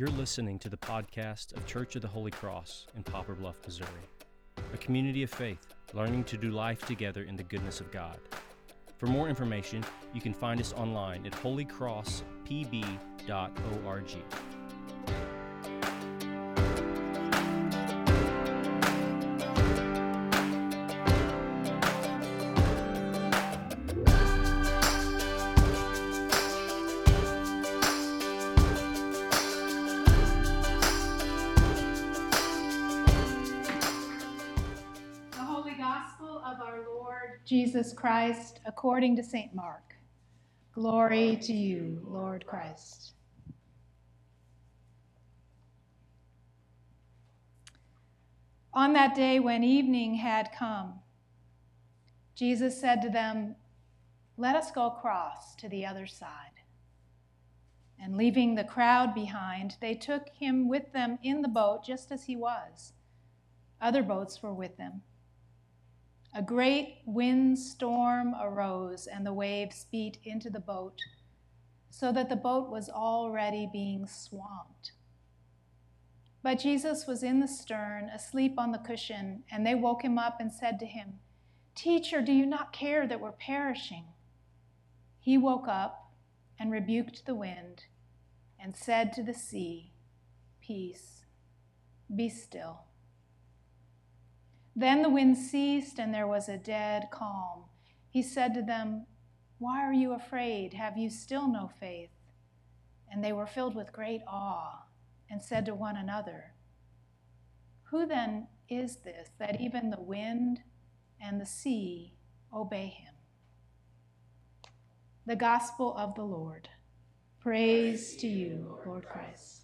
You're listening to the podcast of Church of the Holy Cross in Poplar Bluff, Missouri, a community of faith learning to do life together in the goodness of God. For more information, you can find us online at holycrosspb.org. Jesus Christ according to St. Mark. Glory to you, Lord Christ. On that day when evening had come, Jesus said to them, Let us go across to the other side. And leaving the crowd behind, they took him with them in the boat just as he was. Other boats were with them. A great windstorm arose, and the waves beat into the boat, so that the boat was already being swamped. But Jesus was in the stern, asleep on the cushion, and they woke him up and said to him, Teacher, do you not care that we're perishing? He woke up and rebuked the wind and said to the sea, Peace, be still. Then the wind ceased, and there was a dead calm. He said to them, Why are you afraid? Have you still no faith? And they were filled with great awe and said to one another, Who then is this that even the wind and the sea obey him? The Gospel of the Lord. Praise to you, Lord Christ.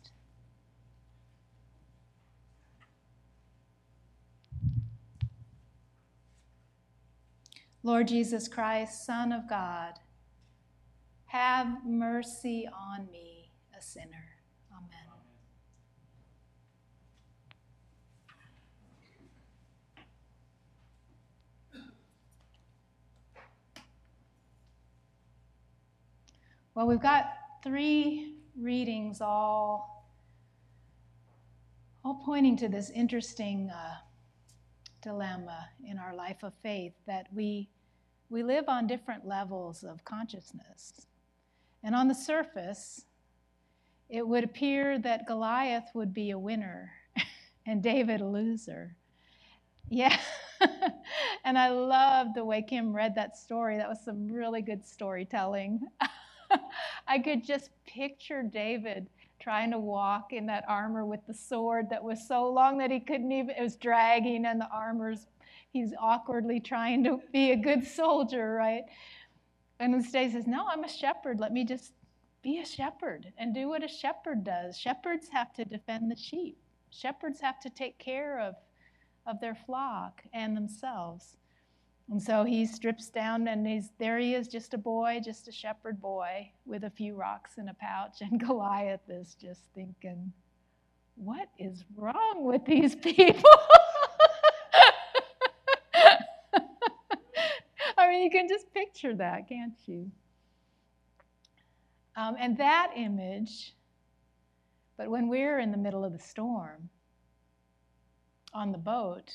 Lord Jesus Christ, Son of God, have mercy on me, a sinner. Amen. Well, we've got three readings all, all pointing to this interesting uh, dilemma in our life of faith that we we live on different levels of consciousness. And on the surface, it would appear that Goliath would be a winner and David a loser. Yeah. and I love the way Kim read that story. That was some really good storytelling. I could just picture David trying to walk in that armor with the sword that was so long that he couldn't even, it was dragging and the armor's he's awkwardly trying to be a good soldier, right? And instead he says, No, I'm a shepherd. Let me just be a shepherd and do what a shepherd does. Shepherds have to defend the sheep, shepherds have to take care of, of their flock and themselves. And so he strips down and he's there he is, just a boy, just a shepherd boy with a few rocks in a pouch. And Goliath is just thinking, what is wrong with these people? I mean, you can just picture that, can't you? Um, and that image, but when we're in the middle of the storm on the boat,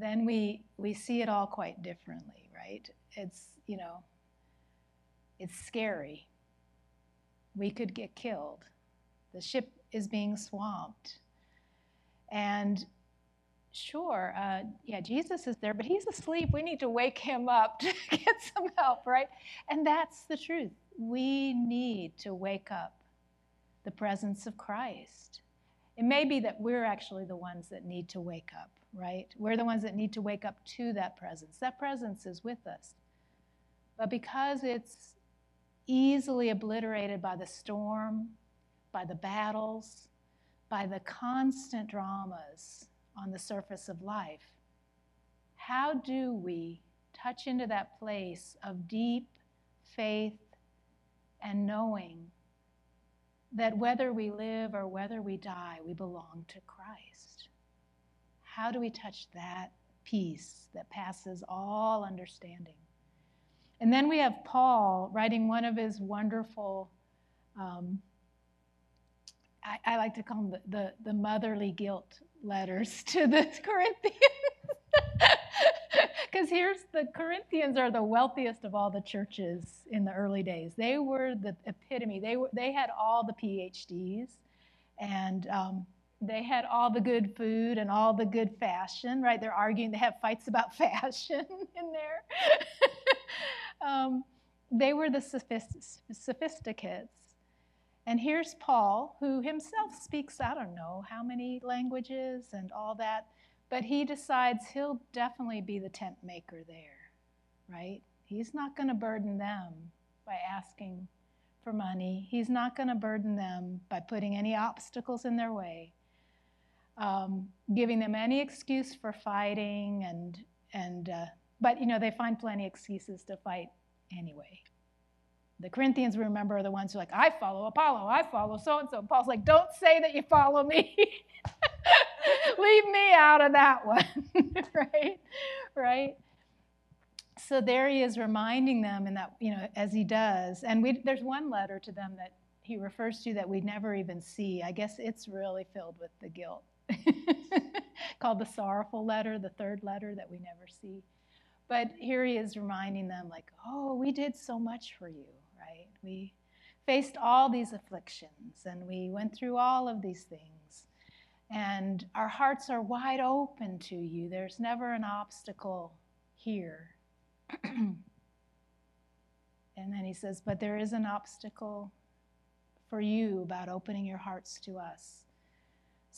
then we, we see it all quite differently, right? It's, you know, it's scary. We could get killed. The ship is being swamped. And sure, uh, yeah, Jesus is there, but he's asleep. We need to wake him up to get some help, right? And that's the truth. We need to wake up the presence of Christ. It may be that we're actually the ones that need to wake up, right? We're the ones that need to wake up to that presence. That presence is with us. But because it's easily obliterated by the storm, by the battles, by the constant dramas on the surface of life. How do we touch into that place of deep faith and knowing that whether we live or whether we die, we belong to Christ? How do we touch that peace that passes all understanding? And then we have Paul writing one of his wonderful um, I, I like to call them the, the, the motherly guilt letters to the Corinthians. Because here's the Corinthians are the wealthiest of all the churches in the early days. They were the epitome. They were they had all the PhDs, and um, they had all the good food and all the good fashion. Right? They're arguing. They have fights about fashion in there. um, they were the sophist- sophisticates. And here's Paul, who himself speaks, I don't know how many languages and all that, but he decides he'll definitely be the tent maker there, right? He's not going to burden them by asking for money, he's not going to burden them by putting any obstacles in their way. Um, giving them any excuse for fighting and and uh, but you know they find plenty of excuses to fight anyway the Corinthians, remember, are the ones who are like, I follow Apollo, I follow so and so. Paul's like, don't say that you follow me. Leave me out of that one, right? Right? So there he is reminding them, and that, you know, as he does. And we, there's one letter to them that he refers to that we never even see. I guess it's really filled with the guilt, called the sorrowful letter, the third letter that we never see. But here he is reminding them, like, oh, we did so much for you right? We faced all these afflictions and we went through all of these things. And our hearts are wide open to you. There's never an obstacle here. and then he says, But there is an obstacle for you about opening your hearts to us.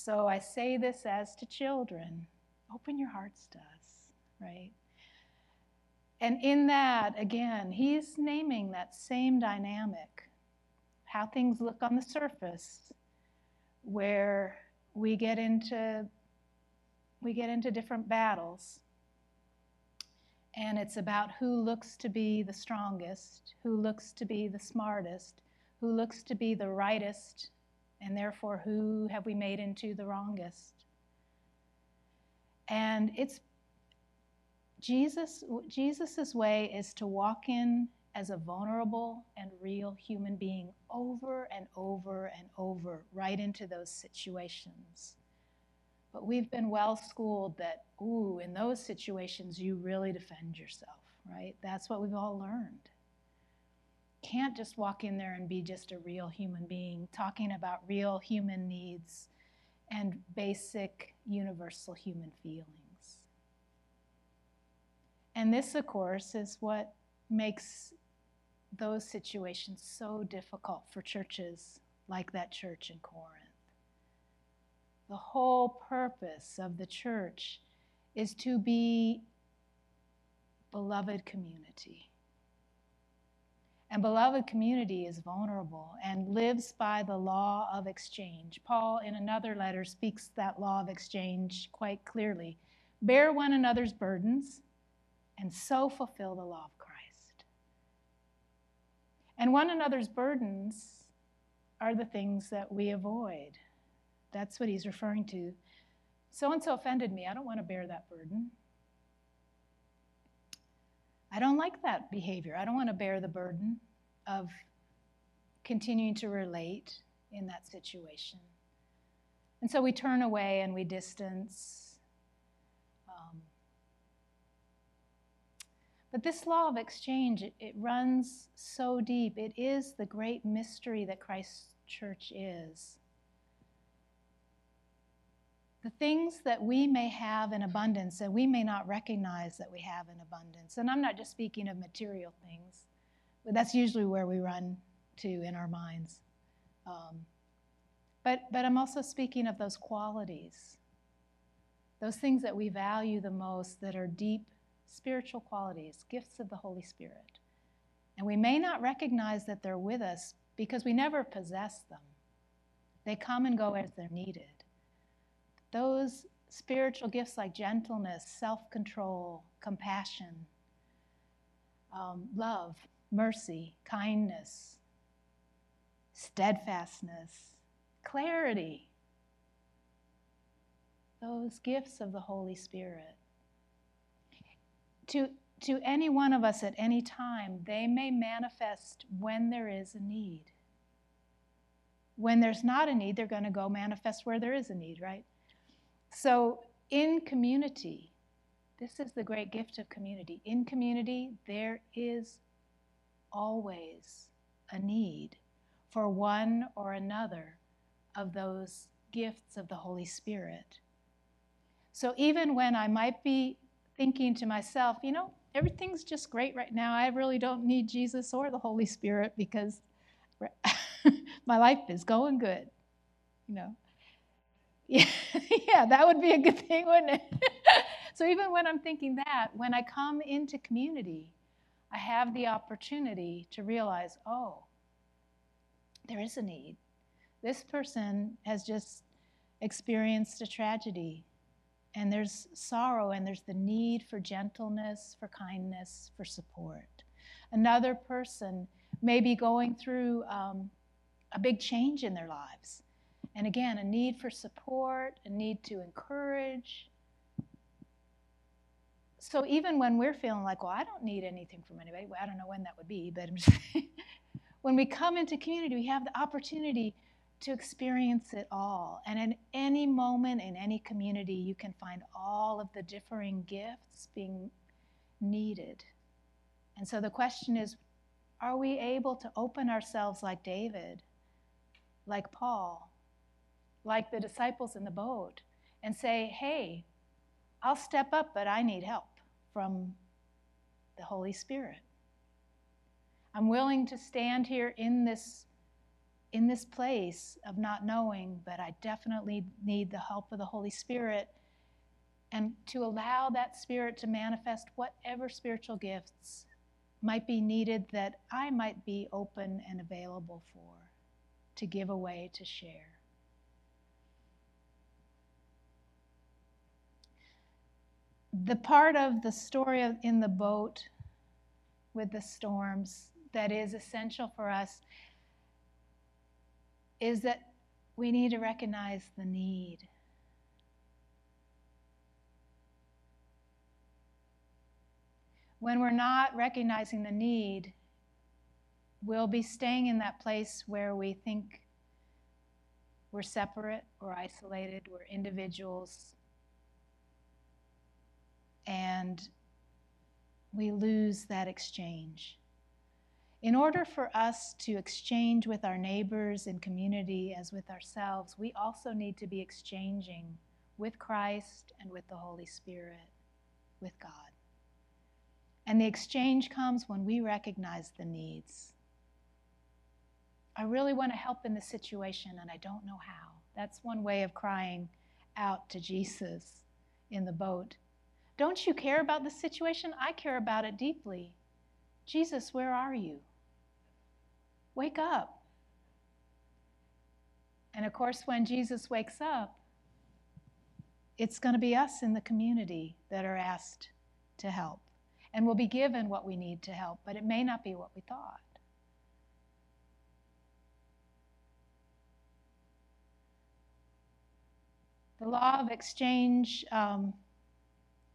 So I say this as to children open your hearts to us, right? And in that, again, he's naming that same dynamic, how things look on the surface, where we get into we get into different battles. And it's about who looks to be the strongest, who looks to be the smartest, who looks to be the rightest, and therefore who have we made into the wrongest. And it's Jesus, Jesus's way is to walk in as a vulnerable and real human being over and over and over, right into those situations. But we've been well schooled that, ooh, in those situations, you really defend yourself, right? That's what we've all learned. Can't just walk in there and be just a real human being, talking about real human needs and basic universal human feelings. And this, of course, is what makes those situations so difficult for churches like that church in Corinth. The whole purpose of the church is to be beloved community. And beloved community is vulnerable and lives by the law of exchange. Paul, in another letter, speaks that law of exchange quite clearly. Bear one another's burdens and so fulfill the law of Christ. And one another's burdens are the things that we avoid. That's what he's referring to. So and so offended me. I don't want to bear that burden. I don't like that behavior. I don't want to bear the burden of continuing to relate in that situation. And so we turn away and we distance. Um, but this law of exchange, it, it runs so deep. It is the great mystery that Christ's church is. The things that we may have in abundance and we may not recognize that we have in abundance. And I'm not just speaking of material things, but that's usually where we run to in our minds. Um, but, but I'm also speaking of those qualities, those things that we value the most that are deep spiritual qualities, gifts of the Holy Spirit. And we may not recognize that they're with us because we never possess them. They come and go as they're needed. Those spiritual gifts like gentleness, self control, compassion, um, love, mercy, kindness, steadfastness, clarity, those gifts of the Holy Spirit to, to any one of us at any time, they may manifest when there is a need. when there's not a need, they're going to go manifest where there is a need, right? So, in community, this is the great gift of community. In community, there is always a need for one or another of those gifts of the Holy Spirit. So even when I might be thinking to myself, you know, everything's just great right now, I really don't need Jesus or the Holy Spirit because my life is going good, you know. Yeah, yeah, that would be a good thing, wouldn't it? so even when I'm thinking that, when I come into community, I have the opportunity to realize, oh, there is a need. This person has just experienced a tragedy, and there's sorrow, and there's the need for gentleness, for kindness, for support. Another person may be going through um, a big change in their lives. And again, a need for support, a need to encourage. So even when we're feeling like, well, I don't need anything from anybody, well, I don't know when that would be, but when we come into community, we have the opportunity to experience it all. And in any moment, in any community, you can find all of the differing gifts being needed. And so the question is are we able to open ourselves like David, like Paul, like the disciples in the boat, and say, hey, I'll step up, but I need help from the Holy Spirit? I'm willing to stand here in this in this place of not knowing, but I definitely need the help of the Holy Spirit and to allow that Spirit to manifest whatever spiritual gifts might be needed that I might be open and available for, to give away, to share. The part of the story in the boat with the storms that is essential for us is that we need to recognize the need. When we're not recognizing the need, we'll be staying in that place where we think we're separate, we're isolated, we're individuals, and we lose that exchange. In order for us to exchange with our neighbors and community as with ourselves, we also need to be exchanging with Christ and with the Holy Spirit, with God. And the exchange comes when we recognize the needs. I really want to help in this situation and I don't know how. That's one way of crying out to Jesus in the boat. Don't you care about the situation? I care about it deeply. Jesus, where are you? Wake up. And of course, when Jesus wakes up, it's going to be us in the community that are asked to help. And we'll be given what we need to help, but it may not be what we thought. The law of exchange, um,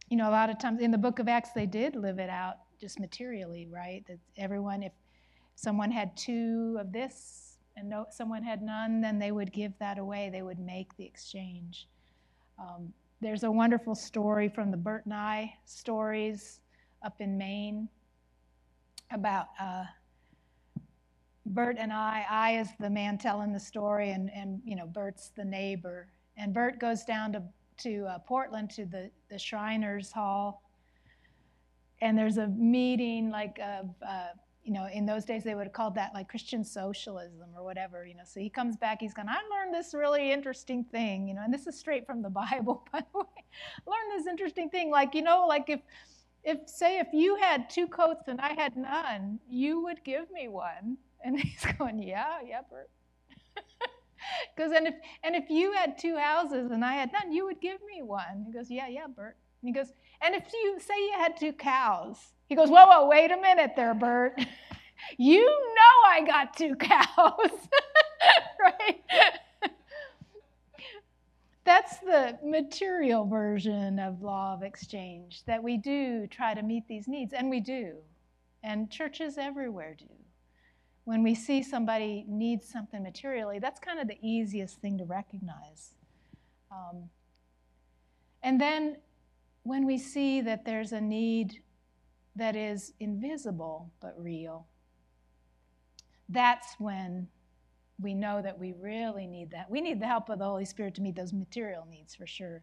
you know, a lot of times in the book of Acts, they did live it out just materially, right? That everyone, if someone had two of this and no, someone had none, then they would give that away. They would make the exchange. Um, there's a wonderful story from the Bert and I stories up in Maine about uh, Bert and I. I is the man telling the story, and, and you know Bert's the neighbor. And Bert goes down to to uh, Portland to the the Shriners Hall, and there's a meeting like of uh, you know, in those days they would have called that like Christian socialism or whatever, you know. So he comes back, he's going, I learned this really interesting thing, you know, and this is straight from the Bible, by the way. learned this interesting thing. Like, you know, like if if say if you had two coats and I had none, you would give me one. And he's going, Yeah, yeah, Bert. Because and if and if you had two houses and I had none, you would give me one. He goes, Yeah, yeah, Bert. And he goes, and if you say you had two cows, he goes, Whoa, whoa, wait a minute there, Bert. you know I got two cows, right? That's the material version of law of exchange that we do try to meet these needs, and we do. And churches everywhere do. When we see somebody needs something materially, that's kind of the easiest thing to recognize. Um, and then when we see that there's a need that is invisible but real, that's when we know that we really need that. We need the help of the Holy Spirit to meet those material needs for sure.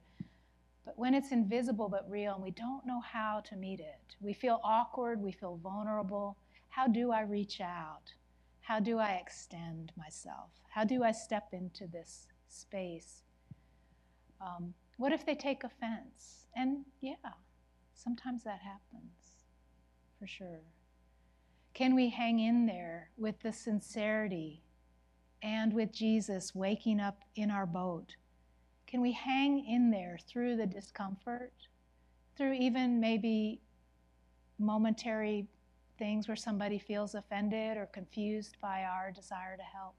But when it's invisible but real and we don't know how to meet it, we feel awkward, we feel vulnerable. How do I reach out? How do I extend myself? How do I step into this space? Um, what if they take offense? And yeah, sometimes that happens, for sure. Can we hang in there with the sincerity and with Jesus waking up in our boat? Can we hang in there through the discomfort, through even maybe momentary things where somebody feels offended or confused by our desire to help?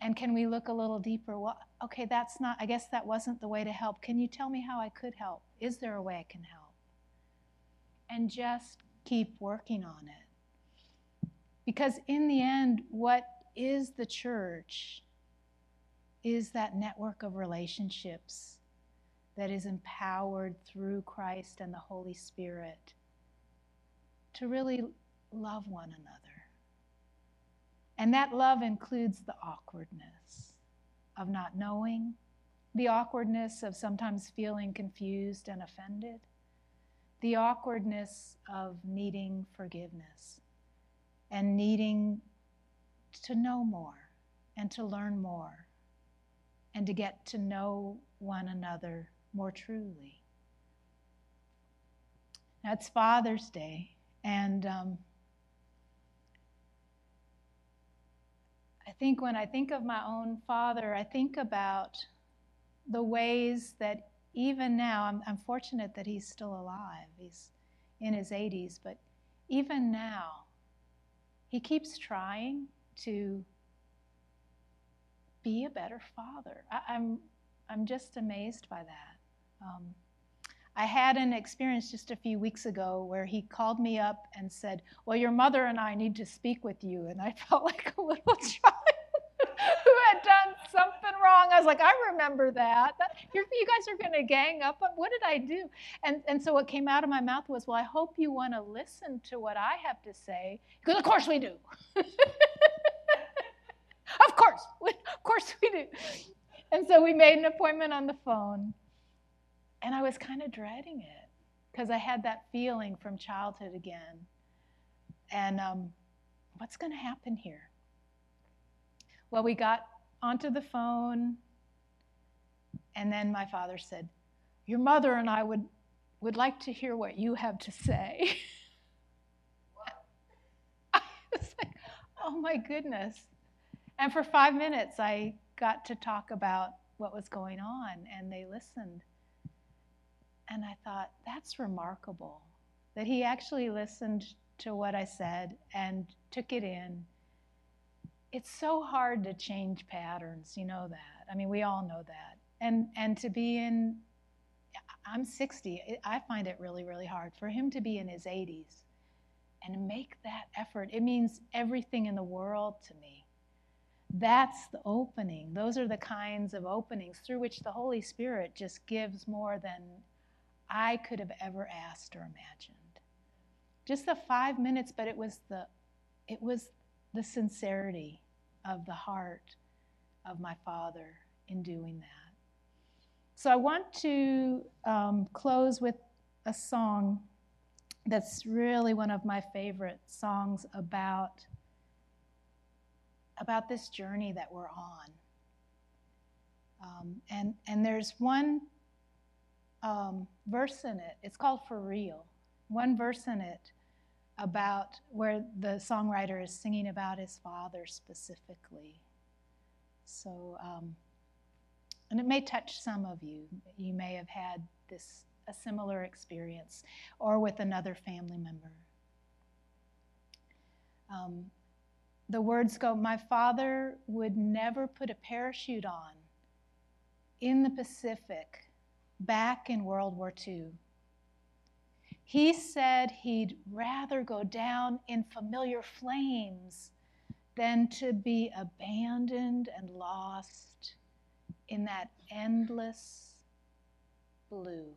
And can we look a little deeper? Well, okay, that's not, I guess that wasn't the way to help. Can you tell me how I could help? Is there a way I can help? And just keep working on it. Because in the end, what is the church is that network of relationships that is empowered through Christ and the Holy Spirit to really love one another. And that love includes the awkwardness of not knowing, the awkwardness of sometimes feeling confused and offended, the awkwardness of needing forgiveness and needing to know more and to learn more and to get to know one another more truly. It's Father's Day, and um, I think when I think of my own father, I think about the ways that even now, I'm, I'm fortunate that he's still alive. He's in his 80s, but even now, he keeps trying to be a better father. I, am I'm, I'm just amazed by that. Um, I had an experience just a few weeks ago where he called me up and said, Well, your mother and I need to speak with you. And I felt like a little child who had done something wrong. I was like, I remember that. that you guys are going to gang up. What did I do? And, and so what came out of my mouth was, Well, I hope you want to listen to what I have to say. Because, of course, we do. of course. Of course, we do. And so we made an appointment on the phone. And I was kind of dreading it because I had that feeling from childhood again. And um, what's going to happen here? Well, we got onto the phone, and then my father said, Your mother and I would, would like to hear what you have to say. I was like, Oh my goodness. And for five minutes, I got to talk about what was going on, and they listened. And I thought, that's remarkable that he actually listened to what I said and took it in. It's so hard to change patterns, you know that. I mean, we all know that. And and to be in I'm 60. I find it really really hard for him to be in his 80s and make that effort. It means everything in the world to me. That's the opening. Those are the kinds of openings through which the Holy Spirit just gives more than I could have ever asked or imagined. Just the five minutes, but it was the it was the sincerity of the heart of my father in doing that. So I want to um, close with a song that's really one of my favorite songs about about this journey that we're on. Um, and and there's one um, verse in it. It's called For Real. One verse in it about where the songwriter is singing about his father specifically. So, um, and it may touch some of you. You may have had this a similar experience, or with another family member. Um, the words go, My father would never put a parachute on in the Pacific back in World War II. He said he'd rather go down in familiar flames than to be abandoned and lost in that endless blue.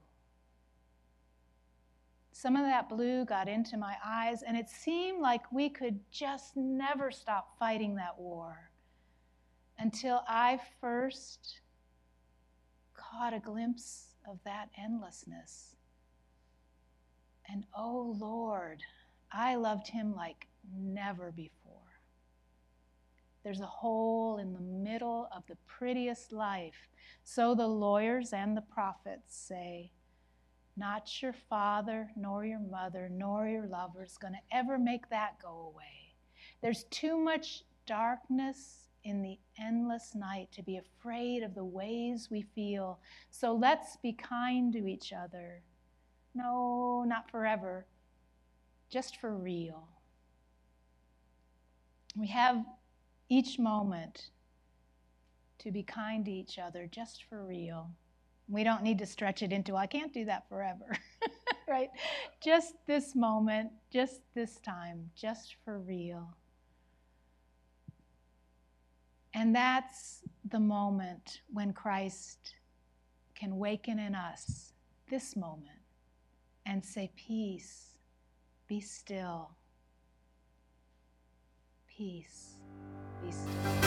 Some of that blue got into my eyes, and it seemed like we could just never stop fighting that war until I first caught a glimpse of that endlessness. And oh Lord, I loved him like never before. There's a hole in the middle of the prettiest life. So the lawyers and the prophets say, not your father, nor your mother, nor your lover is going to ever make that go away. There's too much darkness in the endless night to be afraid of the ways we feel. So let's be kind to each other. No, not forever, just for real. We have each moment to be kind to each other just for real. We don't need to stretch it into, I can't do that forever, right? Just this moment, just this time, just for real. And that's the moment when Christ can waken in us, this moment, and say, Peace, be still. Peace, be still.